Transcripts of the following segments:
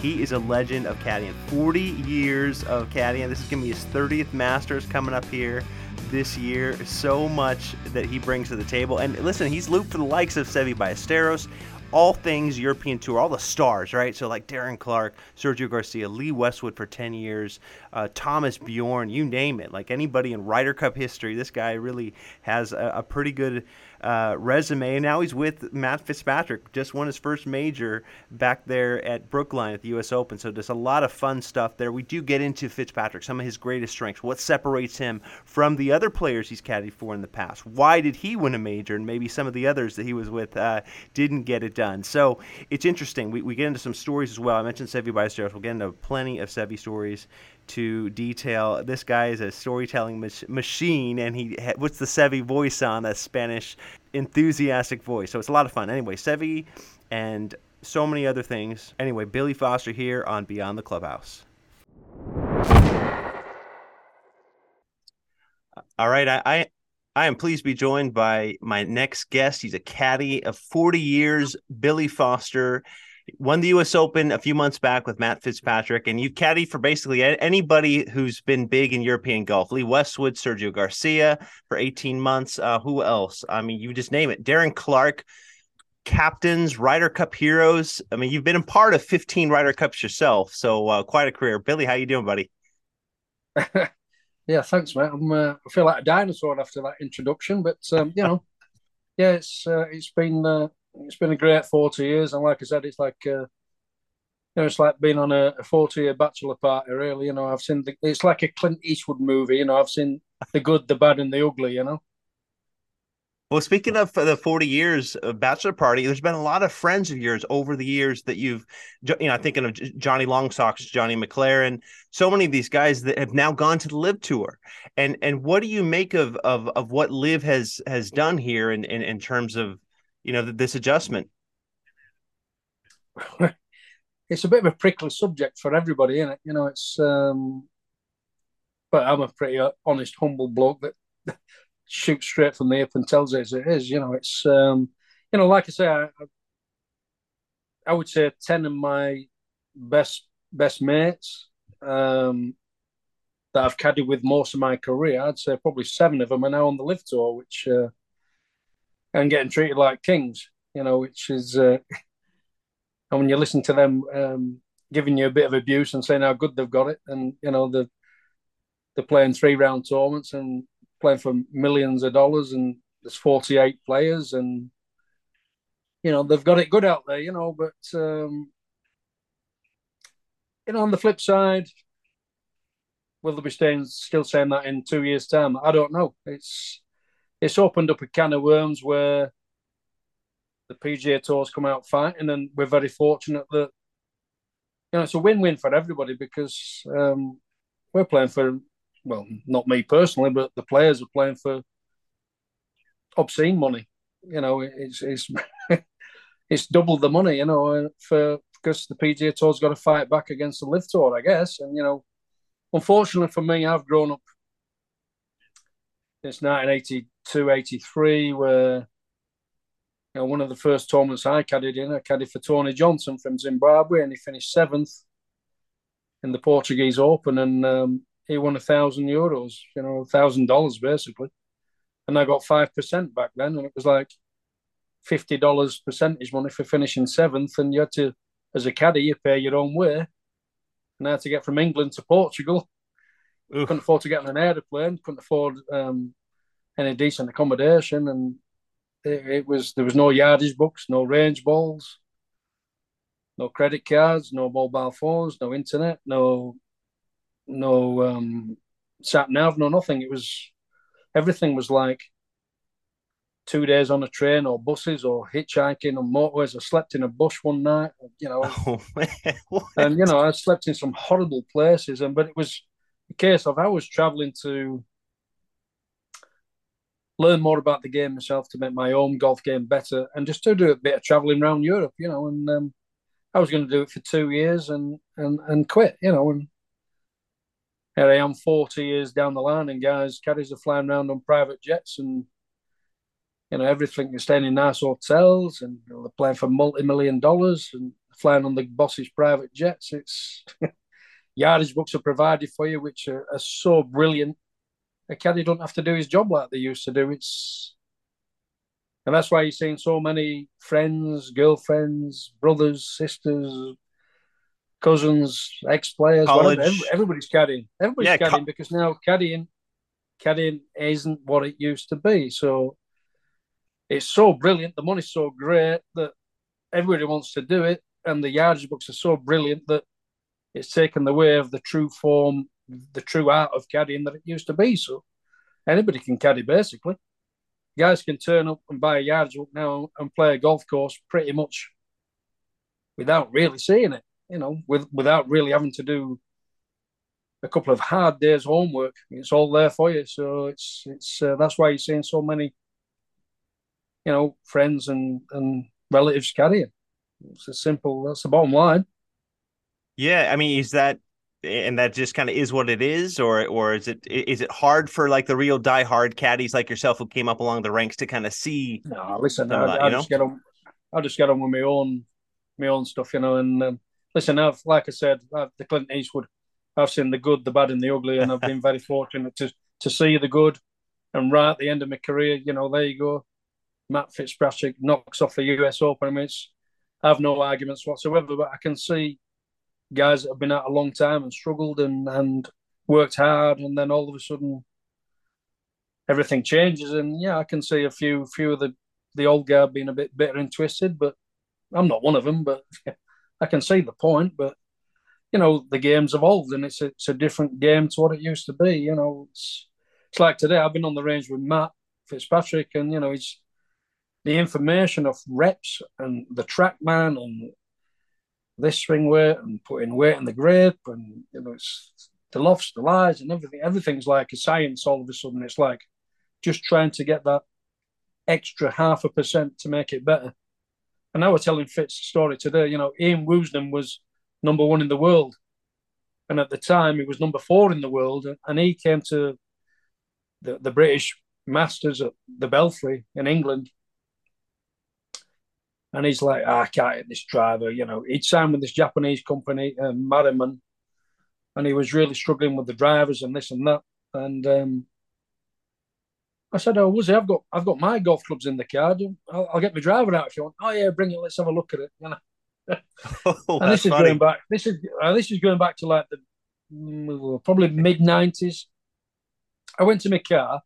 He is a legend of caddying. 40 years of caddying. This is going to be his 30th Masters coming up here this year. So much that he brings to the table. And listen, he's looped for the likes of Seve Ballesteros, all things European Tour, all the stars, right? So like Darren Clarke, Sergio Garcia, Lee Westwood for 10 years, uh, Thomas Bjorn, you name it. Like anybody in Ryder Cup history, this guy really has a, a pretty good uh, resume. And now he's with Matt Fitzpatrick. Just won his first major back there at Brookline at the U.S. Open. So there's a lot of fun stuff there. We do get into Fitzpatrick, some of his greatest strengths, what separates him from the other players he's caddied for in the past. Why did he win a major, and maybe some of the others that he was with uh, didn't get it done. So it's interesting. We, we get into some stories as well. I mentioned Seve Ballesteros. We'll get into plenty of Seve stories to detail. This guy is a storytelling mach- machine, and he ha- puts the Seve voice on, a Spanish enthusiastic voice. So it's a lot of fun. Anyway, Seve and so many other things. Anyway, Billy Foster here on Beyond the Clubhouse. All right, I, I I am pleased to be joined by my next guest. He's a caddy of 40 years, Billy Foster won the U.S. Open a few months back with Matt Fitzpatrick, and you've caddied for basically anybody who's been big in European golf. Lee Westwood, Sergio Garcia for 18 months. Uh, who else? I mean, you just name it. Darren Clarke, captains, Ryder Cup heroes. I mean, you've been a part of 15 Ryder Cups yourself, so uh, quite a career. Billy, how you doing, buddy? yeah, thanks, mate. Uh, i feel like a dinosaur after that introduction, but um, you know, yeah, it's uh, it's been uh, it's been a great 40 years. And like I said, it's like, uh, you know, it's like being on a, a 40 year bachelor party, really. You know, I've seen the, it's like a Clint Eastwood movie. You know, I've seen the good, the bad, and the ugly, you know. Well, speaking of the 40 years of bachelor party, there's been a lot of friends of yours over the years that you've, you know, thinking of Johnny Longsocks, Johnny McLaren, and so many of these guys that have now gone to the LIV Tour. And and what do you make of of of what LIV has has done here in in, in terms of you know this adjustment? it's a bit of a prickly subject for everybody, isn't it? You know, it's. Um, but I'm a pretty uh, honest, humble bloke that shoots straight from the hip and tells it as it is. You know, it's. Um, you know, like I say, I, I would say ten of my best best mates um, that I've caddied with most of my career. I'd say probably seven of them are now on the LIV tour, which uh, and getting treated like kings, you know, which is, uh, and when you listen to them um, giving you a bit of abuse and saying how good they've got it, and you know the they're playing three round tournaments and playing for millions of dollars, and there's 48 players, and you know they've got it good out there, you know, but um, you know on the flip side. Will they be staying, still saying that in two years' time? I don't know. It's it's opened up a can of worms where the PGA Tour's come out fighting, and we're very fortunate that you know it's a win-win for everybody because um, we're playing for well, not me personally, but the players are playing for obscene money. You know, it's it's it's double the money. You know, for because the PGA Tour's got to fight back against the LIV Tour, I guess. And you know, unfortunately for me, I've grown up. It's 1980 283, where you know, one of the first tournaments I caddied in, I caddied for Tony Johnstone from Zimbabwe, and he finished seventh in the Portuguese Open, and um, he won a thousand euros, you know, a thousand dollars basically. And I got five percent back then, and it was like fifty dollars percentage money for finishing seventh, and you had to, as a caddy, you pay your own way. And I had to get from England to Portugal. Oof. Couldn't afford to get on an aeroplane. Couldn't afford um, any decent accommodation, and it, it, was there was no yardage books, no range balls, no credit cards, no mobile phones, no internet, no no um, sat nav, no nothing. It was everything was like two days on a train or buses or hitchhiking on motorways. I slept in a bush one night, you know, oh, and you know I slept in some horrible places. And but it was a case of I was traveling to learn more about the game myself to make my own golf game better, and just to do a bit of traveling around Europe, you know. And um, I was going to do it for two years and and and quit, you know. And here I am, forty years down the line, and guys, caddies are flying around on private jets and you know, everything. They're staying in nice hotels and you know, they're playing for multi-million dollars and flying on the boss's private jets. It's yardage books are provided for you, which are, are so brilliant. A caddy don't have to do his job like they used to do. It's and that's why you're seeing so many friends, girlfriends, brothers, sisters, cousins, ex-players, whatever. Everybody's caddying. Everybody's yeah, caddying co- because now caddying, caddying isn't what it used to be. So it's so brilliant. The money's so great that everybody wants to do it, and the yardage books are so brilliant that it's taken the way of the true form, the true art of caddying that it used to be. So anybody can caddy basically. Guys can turn up and buy a yardage book now and play a golf course pretty much without really seeing it. You know, with without really having to do a couple of hard days homework. It's all there for you. So it's it's uh, that's why you're seeing so many you know, friends and, and relatives carrying. It's as simple. That's the bottom line. Yeah, I mean, is that and that just kind of is what it is, or or is it is it hard for like the real die-hard caddies like yourself who came up along the ranks to kind of see? No, listen, I, I, I just get on. I just get on with my own my own stuff, you know. And um, listen, I've like I said, I've, the Clint Eastwood. I've seen the good, the bad, and the ugly, and I've been very fortunate to to see the good. And right at the end of my career, you know, there you go. Matt Fitzpatrick knocks off the US Open. I mean, I have no arguments whatsoever, but I can see guys that have been out a long time and struggled and, and worked hard, and then all of a sudden everything changes. And yeah, I can see a few few of the, the old guard being a bit bitter and twisted, but I'm not one of them. But I can see the point. But you know, the game's evolved and it's a, it's a different game to what it used to be. You know, it's it's like today. I've been on the range with Matt Fitzpatrick, and you know, he's the information of reps and the TrackMan and this swing weight and putting weight in the grip and you know it's the lofts, the lies and everything. Everything's like a science all of a sudden. It's like just trying to get that extra half a percent to make it better. And I was telling Fitz story today. You know, Ian Woosnam was number one in the world, and at the time he was number four in the world, and he came to the, the British Masters at the Belfry in England, and he's like, oh, I can't hit this driver. You know, he'd signed with this Japanese company, uh, Maruman, and he was really struggling with the drivers and this and that. And um, I said, "Oh, was? I've got I've got my golf clubs in the car. I'll, I'll, get my driver out if you want. Oh yeah, bring it. Let's have a look at it. You know. oh, and this is funny. going back. This is uh, this is going back to like the mm, probably mid nineties. I went to my car,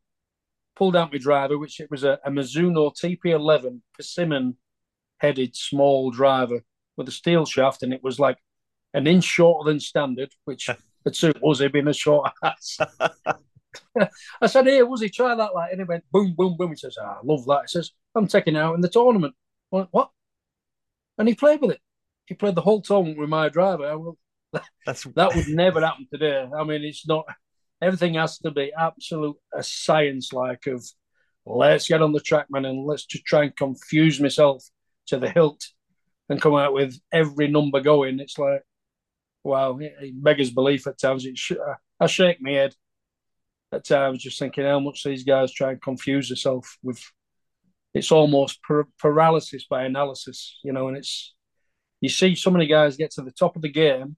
pulled out my driver, which it was a, a Mizuno TP11 Persimmon headed small driver with a steel shaft, and it was like an inch shorter than standard, which would suit Wuzzy being a short ass. I said, "Here, Wuzzy, try that light," and he went boom, boom, boom. He says, oh, "I love that." He says, "I'm taking it out in the tournament." I went, "What?" And he played with it. He played the whole tournament with my driver. I will. That's that would never happen today. I mean, it's not. Everything has to be absolute a science like of let's get on the TrackMan, and let's just try and confuse myself to the hilt and come out with every number going. It's like, wow, it beggars belief at times. It sh- I shake my head at times, just thinking how much these guys try and confuse themselves with. It's almost par- paralysis by analysis, you know, and it's you see so many guys get to the top of the game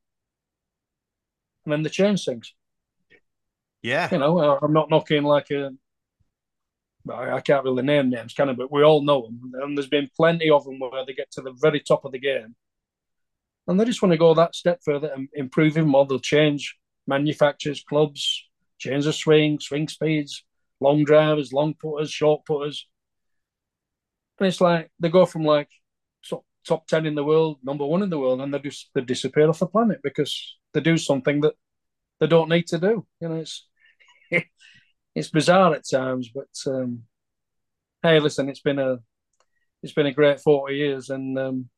and then they change things. Yeah. You know, I'm not knocking like a I can't really name names, can I? But we all know them. And there's been plenty of them where they get to the very top of the game. And they just want to go that step further and improve even more. They'll change manufacturers, clubs, change the swing, swing speeds, long drivers, long putters, short putters. And it's like they go from like top, top 10 in the world, number one in the world, and they just they disappear off the planet because they do something that they don't need to do. You know, it's it's bizarre at times, but um, hey, listen, it's been a it's been a great forty years, and um,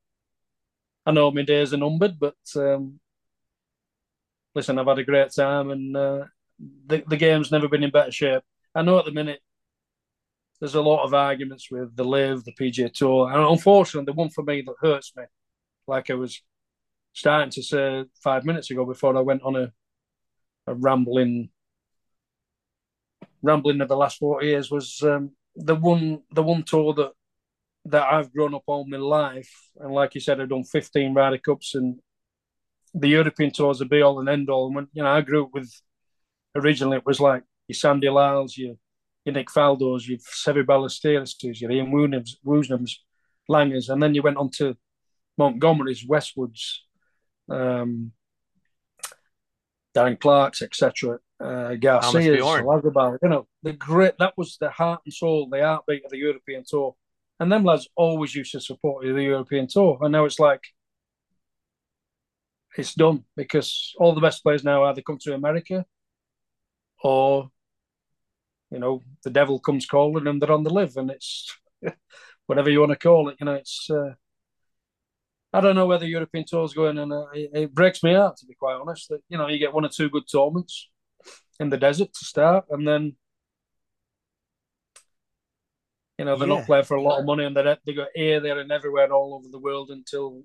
I know my days are numbered, but um, listen, I've had a great time, and uh, the the game's never been in better shape. I know at the minute there's a lot of arguments with the LIV, the PGA Tour, and unfortunately, the one for me that hurts me, like I was starting to say five minutes ago before I went on a, a rambling rambling of the last forty years, was um, the one the one tour that that I've grown up all my life, and like you said, I've done 15 Ryder Cups, and the European tours are be all and end all. And when you know, I grew up with originally it was like your Sandy Lyles, your your Nick Faldos, your Seve Ballesteros, your Ian Woosnams, Langers, and then you went on to Montgomerie's, Westwoods, um, Darren Clarke's, etc. Uh, Lagerbar, you know, the great that was the heart and soul, the heartbeat of the European tour. And them lads always used to support the European tour. And now it's like it's done because all the best players now either come to America or you know the devil comes calling and they're on the LIV and it's whatever you want to call it you know it's uh, I don't know where the European tour's going and uh, it, it, breaks me out to be quite honest that you know you get one or two good tournaments in the desert to start and then you know they're yeah. not playing for a lot of money and they they go here there and everywhere all over the world until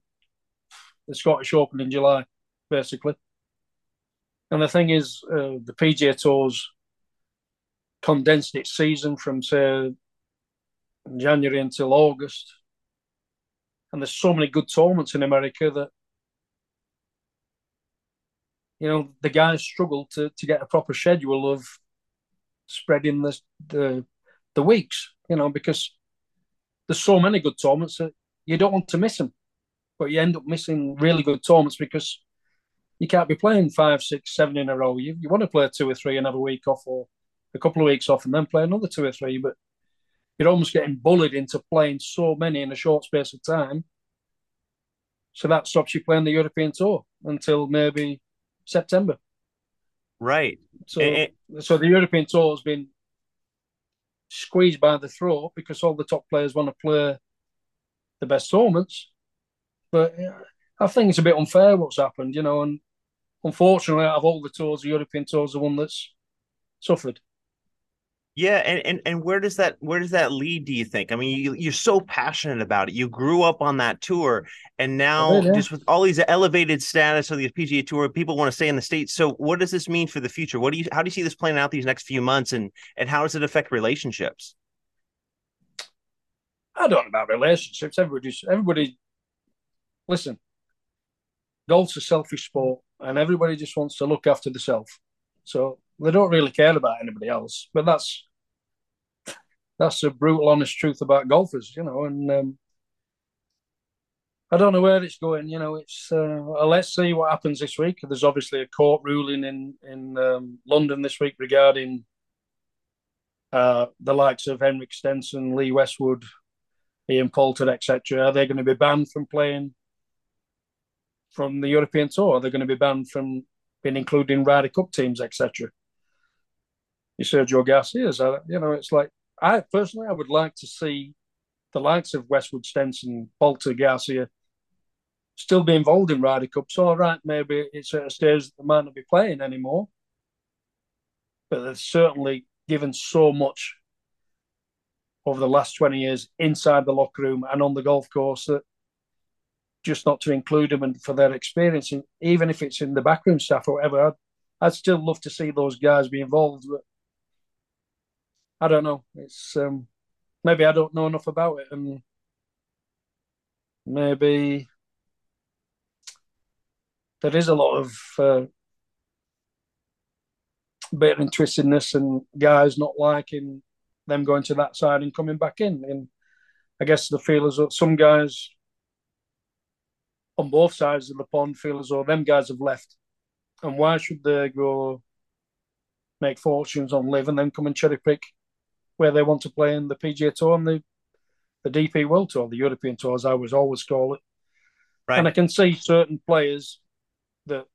the Scottish Open in July basically and the thing is uh, the PGA Tour's condensed its season from say January until August, and there's so many good tournaments in America that you know the guys struggle to to get a proper schedule of spreading the the the weeks. You know because there's so many good tournaments that you don't want to miss them, but you end up missing really good tournaments because you can't be playing five, six, seven in a row. You you want to play two or three and have a week off or a couple of weeks off and then play another two or three. But you're almost getting bullied into playing so many in a short space of time. So that stops you playing the European Tour until maybe September. Right. So, so the European Tour has been squeezed by the throat because all the top players want to play the best tournaments. But I think it's a bit unfair what's happened, you know. And unfortunately, out of all the tours, the European Tour is the one that's suffered. Yeah, and, and and where does that where does that lead? Do you think? I mean, you, you're so passionate about it. You grew up on that tour, and now yeah. just with all these elevated status of the PGA Tour, people want to stay in the states. So, what does this mean for the future? What do you how do you see this playing out these next few months, and and how does it affect relationships? I don't know about relationships. Everybody's everybody. Listen, golf's a selfish sport, and everybody just wants to look after themselves. So they don't really care about anybody else. But that's that's a brutal, honest truth about golfers, you know. And um, I don't know where it's going. You know, it's uh, let's see what happens this week. There's obviously a court ruling in in um, London this week regarding uh, the likes of Henrik Stenson, Lee Westwood, Ian Poulter, etc. Are they going to be banned from playing from the European Tour? Are they going to be banned from being included in Ryder Cup teams, etc.? You Sergio Garcia's, uh, you know, it's like I personally I would like to see the likes of Westwood, Stenson, Poulter, Garcia still be involved in Ryder Cups. All right, maybe it's at a stage that they might not be playing anymore, but they've certainly given so much over the last 20 years inside the locker room and on the golf course that just not to include them and for their experience, and even if it's in the backroom staff or whatever, I'd, I'd still love to see those guys be involved. But I don't know. It's um, maybe I don't know enough about it, and maybe there is a lot of uh, bit of twistedness and guys not liking them going to that side and coming back in. And I guess the feel as some guys on both sides of the pond feel as though them guys have left. And why should they go make fortunes on LIV and then come and cherry pick where they want to play in the PGA Tour and the, the DP World Tour, the European Tour, as I was always call it. Right. And I can see certain players that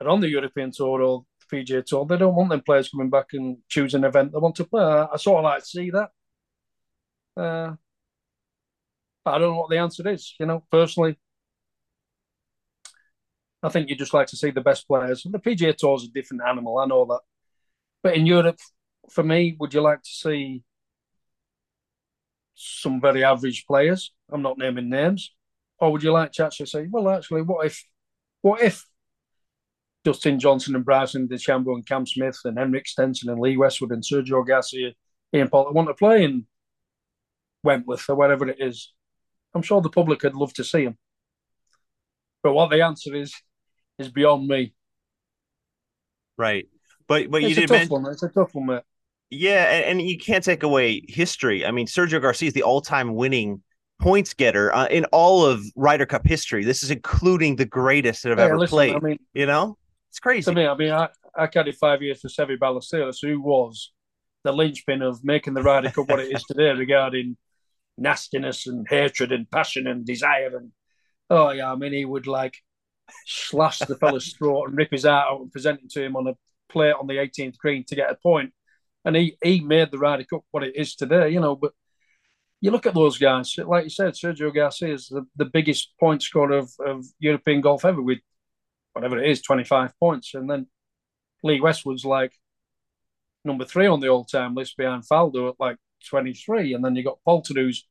are on the European Tour or the PGA Tour. They don't want them players coming back and choose an event they want to play. I, I sort of like to see that. Uh, I don't know what the answer is. You know, personally, I think you just like to see the best players. The PGA Tour is a different animal. I know that, but in Europe, for me, would you like to see some very average players? I'm not naming names, or would you like to actually say, well, actually, what if, what if Dustin Johnson and Bryson DeChambeau and Cam Smith and Henrik Stenson and Lee Westwood and Sergio Garcia, Ian Poulter want to play in Wentworth or wherever it is? I'm sure the public would love to see them. But what the answer is is beyond me. Right, but but it's you did a tough mention one. It's a tough one, mate. yeah, and, and you can't take away history. I mean, Sergio Garcia is the all-time winning points getter uh, in all of Ryder Cup history. This is including the greatest that have Yeah, ever listen, played. I mean, you know, it's crazy. to me, I mean, I, I caddied five years for Seve Ballesteros, who was the linchpin of making the Ryder Cup what it is today regarding nastiness and hatred and passion and desire. And oh, yeah, I mean, he would like slash the fella's throat and rip his heart out and present it to him on a plate on the 18th green to get a point. And he, he made the Ryder Cup what it is today, you know. But you look at those guys, like you said, Sergio Garcia is the, the biggest point scorer of, of European golf ever with whatever it is, 25 points. And then Lee Westwood's like number three on the all time list behind Faldo at like 23. And then you got Poulter, who's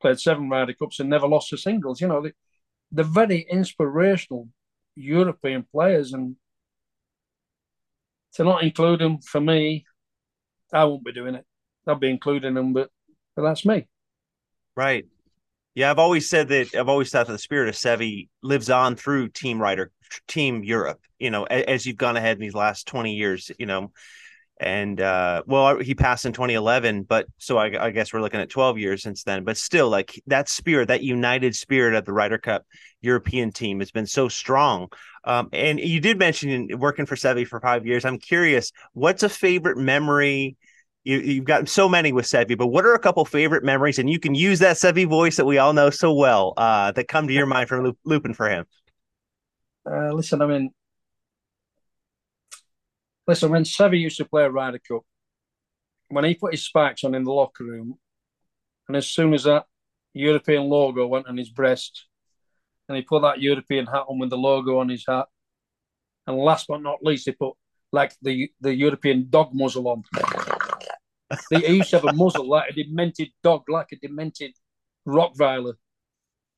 played seven Ryder Cups and never lost a singles. You know, they, they're very inspirational European players. And to not include them, for me, I won't be doing it. I'll be including them, but, but that's me. Right. Yeah, I've always said that. I've always thought that the spirit of Seve lives on through Team Ryder, Team Europe. You know, as, as you've gone ahead in these last twenty years. You know, and uh, well, he passed in 2011, but so I, I guess we're looking at 12 years since then. But still, like that spirit, that united spirit of the Ryder Cup European team has been so strong. Um, and you did mention working for Seve for five years. I'm curious, what's a favorite memory? You, you've got so many with Seve, but what are a couple favorite memories? And you can use that Seve voice that we all know so well uh, that come to your mind from looping for him. Uh, listen, I mean, listen, when Seve used to play a Ryder Cup, when he put his spikes on in the locker room, and as soon as that European logo went on his breast, and he put that European hat on with the logo on his hat, and last but not least, he put like the the European dog muzzle on. he used to have a muzzle like a demented dog, like a demented Rottweiler,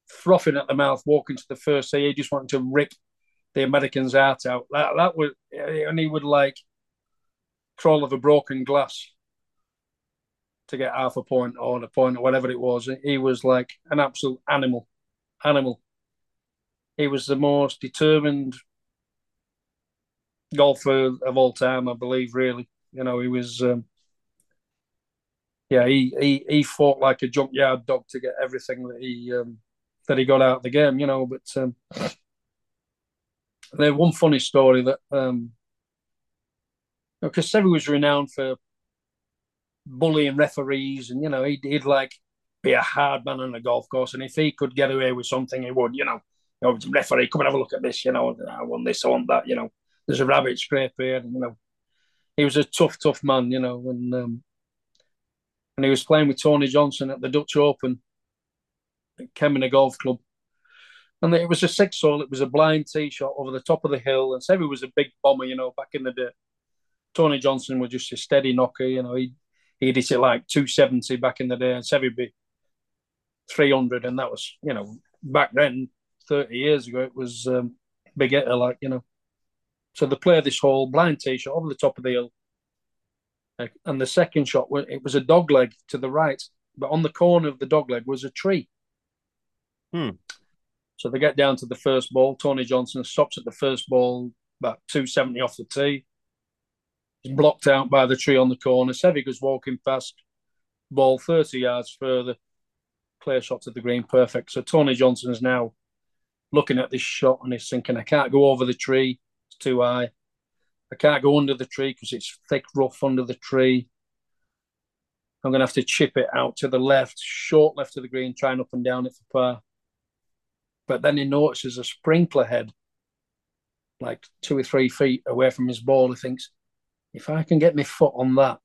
frothing at the mouth, walking to the first tee. He just wanted to rip the Americans' heart out. That that would, and he would like crawl over broken glass to get half a point or a point or whatever it was. He was like an absolute animal, animal. He was the most determined golfer of all time, I believe. Really, you know, he was. Um, yeah, he, he he fought like a junkyard dog to get everything that he um, that he got out of the game, you know. But um, there's one funny story that um, because Seve was renowned for bullying referees, and you know he'd, he'd like be a hard man on a golf course, and if he could get away with something, he would. You know, you know, referee, come and have a look at this. You know, I want this, I want that. You know, there's a rabbit scrape here. And, you know, he was a tough, tough man. You know, and um, and he was playing with Tony Johnstone at the Dutch Open at Kennemer Golf Club. And it was a six hole. It was a blind tee shot over the top of the hill. And Seve was a big bomber, you know, back in the day. Tony Johnstone was just a steady knocker, you know. He he'd hit it like 270 back in the day, and Seve be 300. And that was, you know, back then, 30 years ago, it was um, big hitter, like, you know. So they played this hole, blind tee shot over the top of the hill and the second shot it was a dog leg to the right, but on the corner of the dog leg was a tree. Hmm. So they get down to the first ball. Tony Johnstone stops at the first ball, about two seventy off the tee. He's blocked out by the tree on the corner. Seve goes walking past, ball thirty yards further, clear shot to the green, perfect. So Tony Johnstone is now looking at this shot and he's thinking, I can't go over the tree; it's too high. I can't go under the tree because it's thick, rough under the tree. I'm going to have to chip it out to the left, short left of the green, trying up and down it for par. But then he notices a sprinkler head like two or three feet away from his ball. He thinks, if I can get my foot on that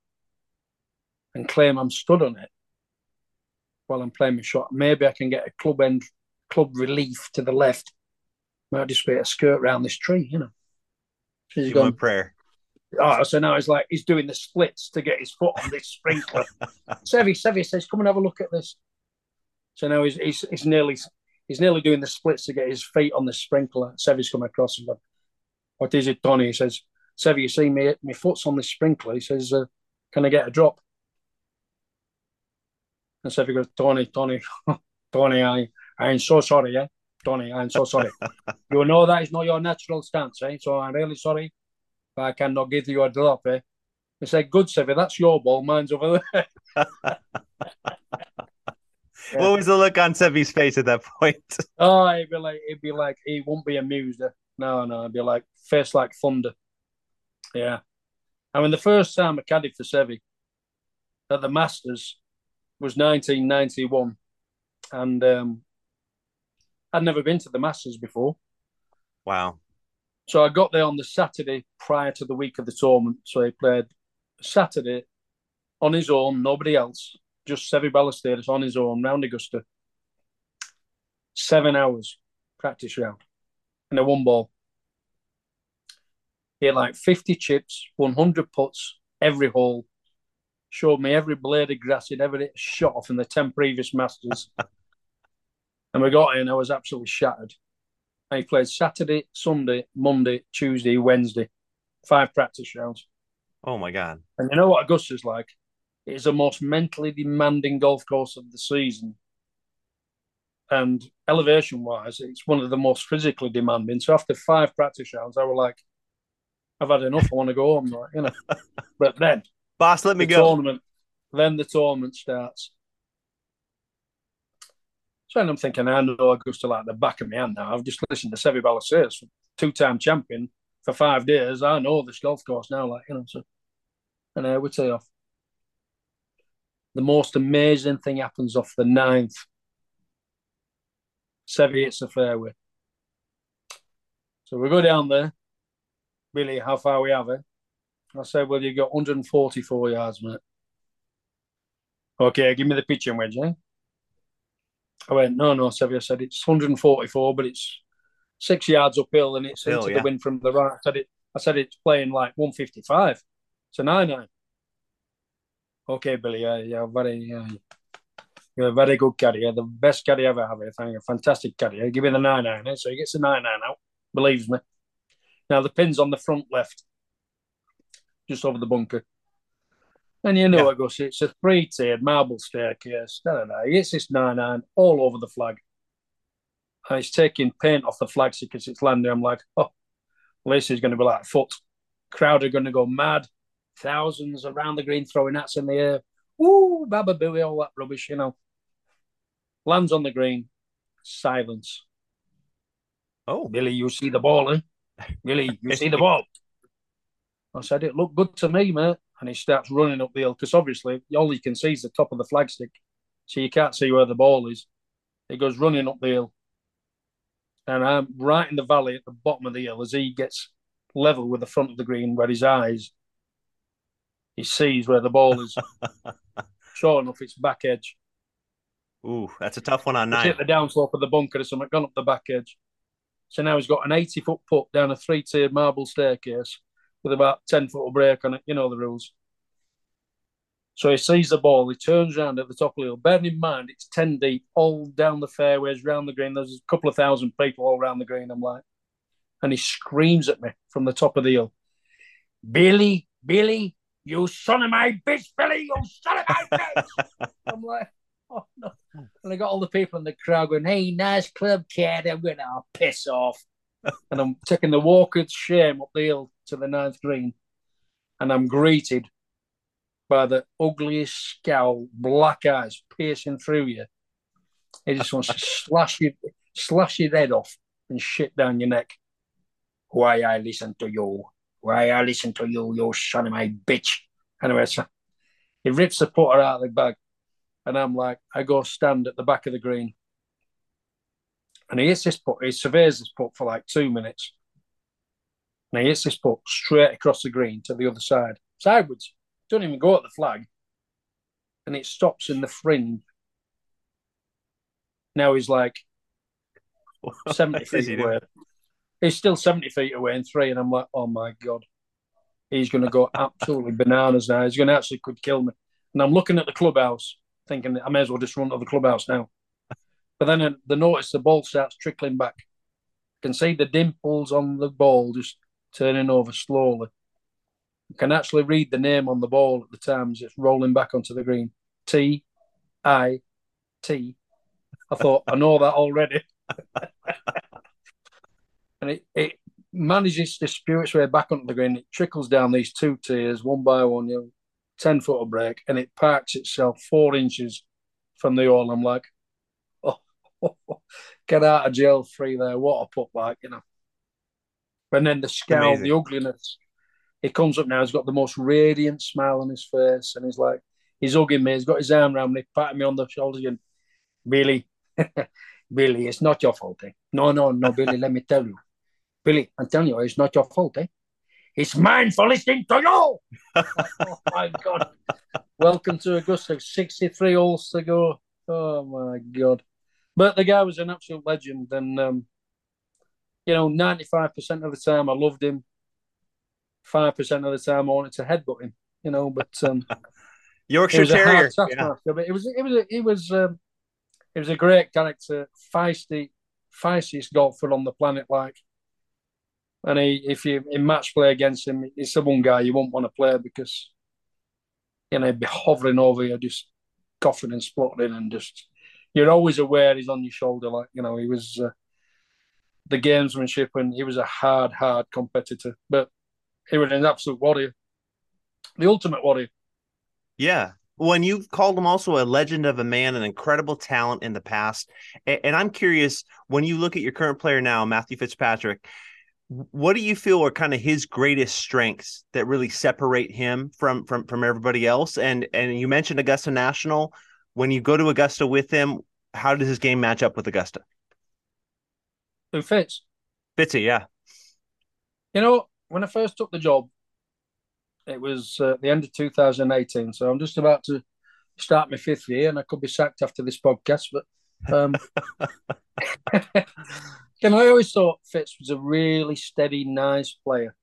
and claim I'm stood on it while I'm playing my shot, maybe I can get a club end, club relief to the left. Might just be a skirt around this tree, you know. So he's going prayer. Oh, so now he's like he's doing the splits to get his foot on this sprinkler. Seve, Seve says, "Come and have a look at this." So now he's, he's he's nearly he's nearly doing the splits to get his feet on the sprinkler. Seve's come across and gone, "What is it, Tony?" He says, "Seve, you see me? My foot's on the sprinkler." He says, uh, "Can I get a drop?" And Seve goes, "Tony, Tony, Tony, I I'm so sorry, yeah, Tony, I'm so sorry. you know that is not your natural stance, eh? So I'm really sorry, but I cannot give you a drop, eh?" He said, "Good, Seve, that's your ball. Mine's over there." What was the look on Seve's face at that point? Oh, it'd be like it'd be like he won't be amused. No, no, it'd be like face like thunder. Yeah. I mean, the first time I caddied for Seve at the Masters was 1991, and um, I'd never been to the Masters before. Wow. So I got there on the Saturday prior to the week of the tournament. So he played Saturday on his own, nobody else, just Seve Ballesteros on his own round Augusta. Seven hours practice round and a one ball. He had like 50 chips, 100 putts every hole. Showed me every blade of grass he'd ever shot off in the 10 previous Masters. and we got in, I was absolutely shattered. And he played Saturday, Sunday, Monday, Tuesday, Wednesday, five practice rounds. Oh my God. And you know what Augusta's like? It is the most mentally demanding golf course of the season. And elevation wise, it's one of the most physically demanding. So after five practice rounds, I was like, I've had enough. I want to go home, like, you know. but then Boss, let me the go. tournament, then the tournament starts. So I'm thinking, I know Augusta like the back of my hand now. I've just listened to Seve Ballesteros, two-time champion for five days. I know this golf course now, like you know. So, and uh, we tee off. The most amazing thing happens off the ninth. Seve hits the fairway. So we go down there. Billy, how far we have it? I said, well, you got 144 yards, mate. Okay, give me the pitching wedge, eh? I went, no, no, Seve. I said, it's 144, but it's six yards uphill and it's Uphill, into yeah. the wind from the right. I said, it, I said it's playing like 155. It's a 9 9. Okay, Billy, yeah, yeah, very, yeah. You're a very good. You're the best caddy I ever. I think a fantastic caddy. Give me the 9 9. Eh? So he gets the 9 9 out, believes me. Now the pin's on the front left, just over the bunker. And you know Yeah. it goes, it's a three tiered marble staircase. Da, da, da. He gets this 9 9 all over the flag. And he's taking paint off the flag because it's landing. I'm like, oh, well, this is going to be like foot. Crowd are going to go mad. Thousands around the green throwing hats in the air. Woo, baba booey, all that rubbish, you know. Lands on the green. Silence. Oh, Billy, you see the ball, eh? Billy, you see the ball. I said, it looked good to me, mate. And he starts running up the hill because obviously all you can see is the top of the flagstick. So you can't see where the ball is. He goes running up the hill. And I'm right in the valley at the bottom of the hill as he gets level with the front of the green where his eyes, he sees where the ball is. sure enough, it's back edge. ooh, that's a tough one on nine. hit the downslope of the bunker or something, gone up the back edge. So now he's got an 80 foot putt down a three tiered marble staircase with about 10 foot of break on it. You know the rules. So he sees the ball, he turns around at the top of the hill. Bearing in mind, it's 10 deep, all down the fairways, round the green. There's a couple of thousand people all around the green. I'm like, and he screams at me from the top of the hill Billy, Billy, you son of my bitch, Billy, you son of my bitch. I'm like, oh no. And I got all the people in the crowd going, hey, nice club, kid. I'm going, oh, piss off. and I'm taking the walk of shame up the hill to the ninth green. And I'm greeted by the ugliest scowl, black eyes piercing through you. He just wants to slash you, slash your head off and shit down your neck. Why I listen to you? Why I listen to you, you son of my bitch? Anyway, so he rips the putter out of the bag, and I'm like, I go stand at the back of the green, and he hits this putt. He surveys this putt for like two minutes, And he hits this puck straight across the green to the other side, sideways. Don't even go at the flag. And it stops in the fringe. Now he's like 70 feet away. He's still 70 feet away in three. And I'm like, oh my God. He's going to go absolutely bananas now. He's going to actually could kill me. And I'm looking at the clubhouse, thinking I may as well just run to the clubhouse now. But then uh, the notice the ball starts trickling back. I can see the dimples on the ball just turning over slowly. You can actually read the name on the ball at the time as it's rolling back onto the green. T I T. I thought, I know that already. and it, it manages to spew its way back onto the green. It trickles down these two tiers one by one, you know, 10 foot of break, and it parks itself four inches from the hole. I'm like, oh, get out of jail free there. What a put like, you know. And then the scowl, Amazing. the ugliness. He comes up now, he's got the most radiant smile on his face, and he's like, he's hugging me, he's got his arm around me, patting me on the shoulders, and Billy, Billy, it's not your fault. Eh? No, no, no, Billy, let me tell you. Billy, I'm telling you, it's not your fault. Eh? It's mine for listening to you. oh, my God. Welcome to Augusta. 63 holes to go. Oh, my God. But the guy was an absolute legend. And, um, you know, 95% of the time I loved him. 5% of the time I wanted to headbutt him, you know, but. Um, Yorkshire Terrier. But it was, it was, it was, um, he was a great character, feisty, feistiest golfer on the planet. Like, and he, if you in match play against him, he's the one guy you won't want to play because you know he'd be hovering over you, just coughing and spluttering, and just you're always aware he's on your shoulder. Like you know, he was uh, the gamesmanship, and he was a hard, hard competitor, but he was an absolute warrior, the ultimate warrior. Yeah, when you've called him also a legend of a man, an incredible talent in the past. And, I'm curious, when you look at your current player now, Matthew Fitzpatrick, what do you feel are kind of his greatest strengths that really separate him from from from everybody else? And and you mentioned Augusta National. When you go to Augusta with him, how does his game match up with Augusta? Who fits? Fitzy, yeah. You know, when I first took the job, it was uh, the end of 2018. So I'm just about to start my fifth year, and I could be sacked after this podcast. But um, know, I always thought Fitz was a really steady, nice player.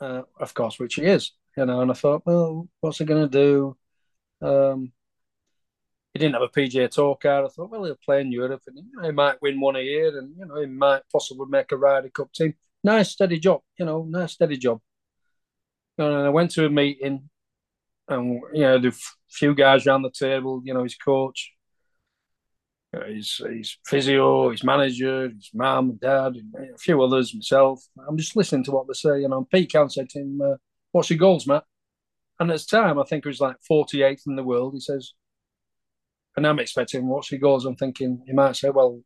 Uh, of course, which he is. You know, and I thought, well, what's he going to do? Um, he didn't have a PGA Tour card. I thought, well, he'll play in Europe, and you know, he might win one a year, and you know, he might possibly make a Ryder Cup team. Nice, steady job. You know, nice, steady job. And I went to a meeting, and you know, the few guys around the table. You know, his coach, his his physio, his manager, his mum, dad, and a few others, myself. I'm just listening to what they say. And Pete Cowan said to him, uh, "What's your goals, Matt?" And at the time, I think it was like 48th in the world. He says, and I'm expecting what's your goals. I'm thinking he might say, "Well,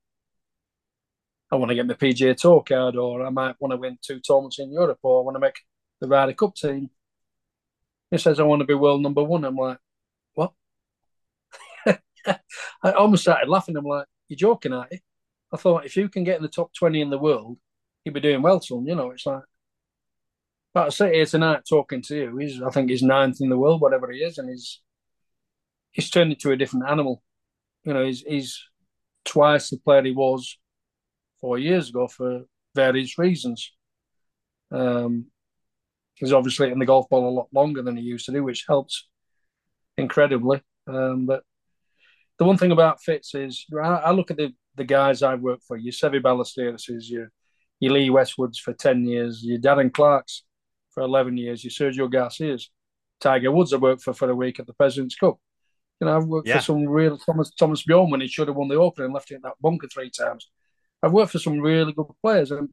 I want to get my PGA Tour card, or I might want to win two tournaments in Europe, or I want to make the Ryder Cup team. He says, I want to be world number one. I'm like? I almost started laughing. I'm like, you're joking, aren't you? I thought, if you can get in the top 20 in the world, you'd be doing well, son. You know, it's like, but I sit here tonight talking to you. He's, I think he's ninth in the world, whatever he is, and he's he's turned into a different animal. You know, he's he's twice the player he was four years ago for various reasons. Um, He's obviously in the golf ball a lot longer than he used to do, which helps incredibly. Um, but the one thing about Fitz is I, I, look at the, the guys I've worked for, your Seve Ballesteros, your, your Lee Westwoods for 10 years, your Darren Clarkes for 11 years, your Sergio Garcias, Tiger Woods I worked for for a week at the President's Cup. You know, I've worked yeah. for some real Thomas Thomas Bjorn when he should have won the Open and left it in that bunker three times. I've worked for some really good players, and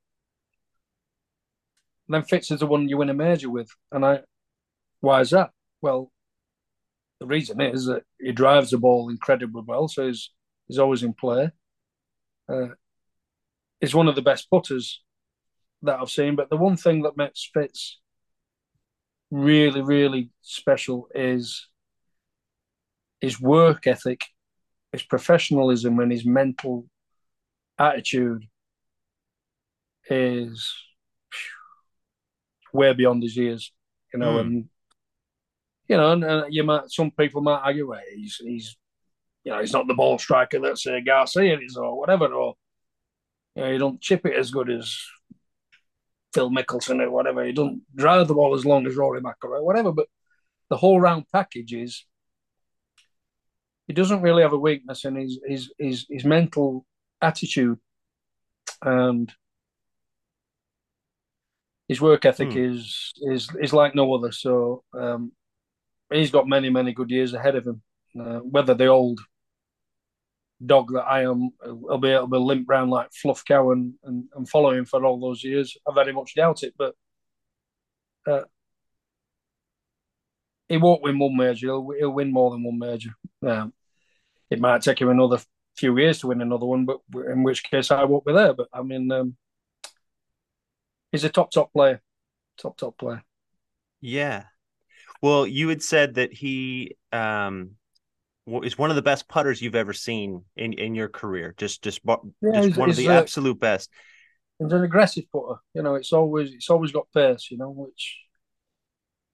then Fitz is the one you win a major with. And I, why is that? Well, the reason is that he drives the ball incredibly well, so he's he's always in play. Uh, he's one of the best putters that I've seen. But the one thing that makes Fitz really, really special is his work ethic, his professionalism, and his mental attitude is way beyond his years, you know, mm. and you know, and, and, you might some people might argue, well, he's he's you know he's not the ball striker that say Garcia is or whatever, or you know, he don't chip it as good as Phil Mickelson or whatever. He don't drive the ball as long as Rory McIlroy, or whatever. But the whole round package is he doesn't really have a weakness in his his his, his mental attitude and his work ethic hmm. is is is like no other. So um, he's got many many good years ahead of him. Uh, whether the old dog that I am will be able to limp round like Fluff Cowan, and, and follow him for all those years, I very much doubt it. But uh, he won't win one major. He'll, he'll win more than one major. Um, it might take him another few years to win another one, but in which case I won't be there. But I mean, um, he's a top top player, top top player. Yeah. Well, you had said that he um, is one of the best putters you've ever seen in, in your career. Just just, yeah, just one of the uh, absolute best. He's an aggressive putter. You know, it's always it's always got pace. You know, which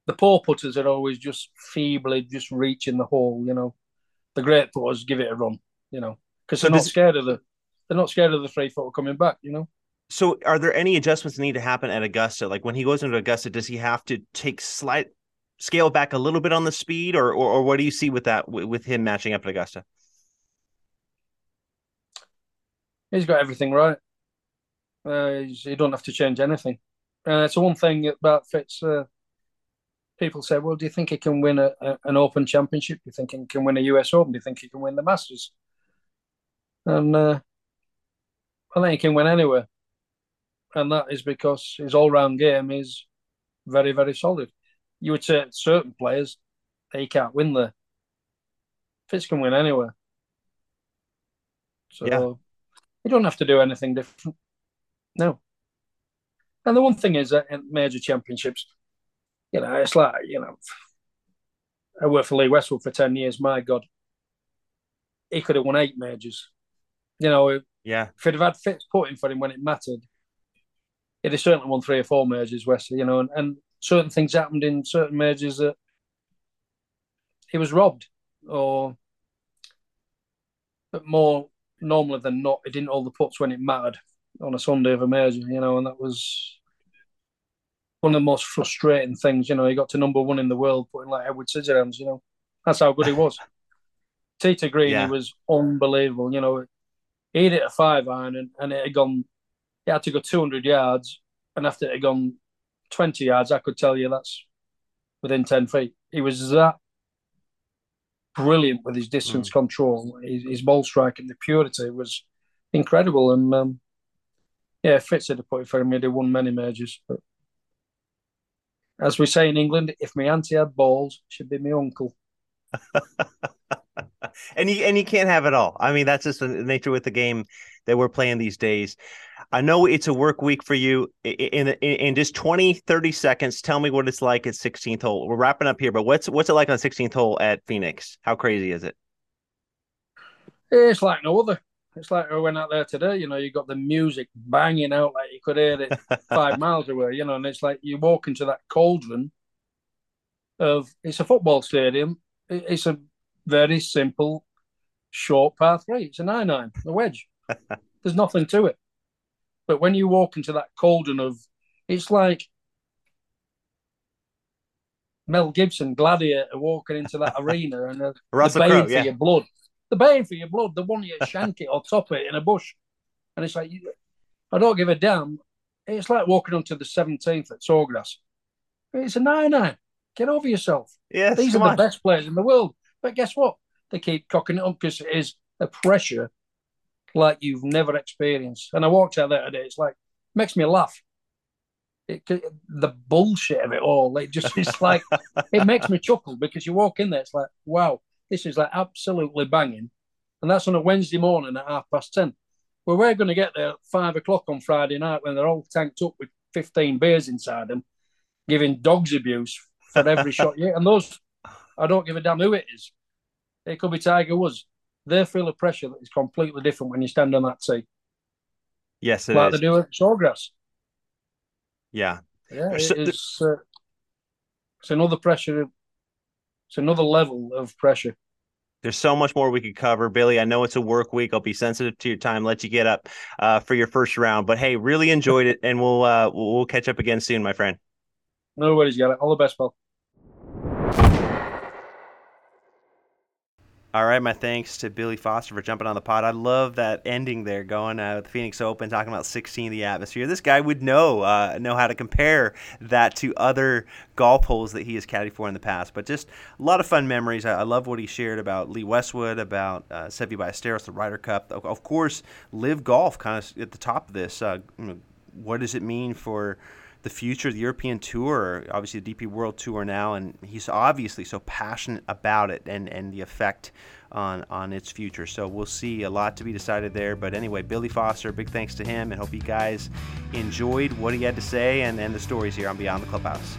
the poor putters are always just feebly just reaching the hole. You know, the great putters give it a run. You know, because they're so not scared of the they're not scared of the three footer coming back. You know. So, are there any adjustments that need to happen at Augusta? Like when he goes into Augusta, does he have to take slight scale back a little bit on the speed, or or, or what do you see with that with him matching up at Augusta? He's got everything right. Uh, he don't have to change anything. Uh, it's one thing about Fitz. Uh, people say, "Well, do you think he can win a, a, an Open Championship? Do you think he can win a US Open? Do you think he can win the Masters?" And uh, I think he can win anywhere, and that is because his all-round game is very, very solid you would say certain players they can't win there. Fitz can win anywhere. So yeah. you don't have to do anything different. No. And the one thing is that in major championships, you know, it's like, you know, I worked for Lee Westwood for 10 years. My God, he could have won eight majors. You know, yeah. If he'd have had Fitz putting for him when it mattered, he'd have certainly won three or four majors, Wesley, you know, and, and certain things happened in certain majors that he was robbed, or but more normally than not, he didn't hold the puts when it mattered on a Sunday of a major, you know, and that was one of the most frustrating things. You know, he got to number one in the world putting like Edward Scissorhands, you know, that's how good he was. Tita Green, yeah. he was unbelievable. You know, he hit a five iron and, and it had gone, he had to go 200 yards, and after it had gone 20 yards, I could tell you that's within 10 feet. He was that brilliant with his distance mm. control, his, his, ball striking, the purity was incredible. And um, yeah, Fitz had to put it for him. He'd won many majors. But as we say in England, if my auntie had balls, she'd be my uncle. and you and you can't have it all. I mean, that's just the nature with the game that we're playing these days. I know it's a work week for you. In, in, in just 20, 30 seconds, tell me what it's like at 16th hole. We're wrapping up here, but what's what's it like on 16th hole at Phoenix? How crazy is it? It's like no other. It's like I went out there today. You know, you got the music banging out like you could hear it five miles away. You know, and it's like you walk into that cauldron of it's a football stadium. It's a very simple, short par three. It's a nine nine, a wedge. There's nothing to it. But when you walk into that cauldron of, it's like Mel Gibson, Gladiator, walking into that arena and they're, they're baying yeah. for your blood. They're baying for your blood. They want you to shank it or top it in a bush. And it's like, I don't give a damn. It's like walking onto the 17th at Sawgrass. It's a 9 9. Get over yourself. Yes, These are on. the best players in the world. But guess what? They keep cocking it up because it is a pressure like you've never experienced. And I walked out there today. It's like makes me laugh. It, the bullshit of it all. It just it's like it makes me chuckle because you walk in there. It's like wow, this is like absolutely banging, and that's on a Wednesday morning at half past ten. Well, we're going to get there at five o'clock on Friday night when they're all tanked up with fifteen beers inside them, giving dogs abuse for every shot. Yeah, and those I don't give a damn who it is. It could be Tiger Woods they feel a pressure that is completely different when you stand on that tee. Yes, like is. they do at Sawgrass. Yeah, Yeah, it is, uh, it's another pressure. It's another level of pressure. There's so much more we could cover, Billy. I know it's a work week. I'll be sensitive to your time. Let you get up uh, for your first round. But hey, really enjoyed it, and we'll uh, we'll catch up again soon, my friend. No worries, got it. All the best, pal. All right, my thanks to Billy Foster for jumping on the pod. I love that ending there, going uh, the Phoenix Open, talking about 16 the atmosphere. This guy would know uh, know how to compare that to other golf holes that he has caddied for in the past. But just a lot of fun memories. I, I love what he shared about Lee Westwood, about uh, Seve Ballesteros, the Ryder Cup. Of, course, LIV Golf, kind of at the top of this. Uh, what does it mean for the future of the European Tour, obviously the DP World Tour now, and he's obviously so passionate about it and, and the effect on on its future. So we'll see a lot to be decided there. But anyway, Billy Foster, big thanks to him, and hope you guys enjoyed what he had to say and, and the stories here on Beyond the Clubhouse.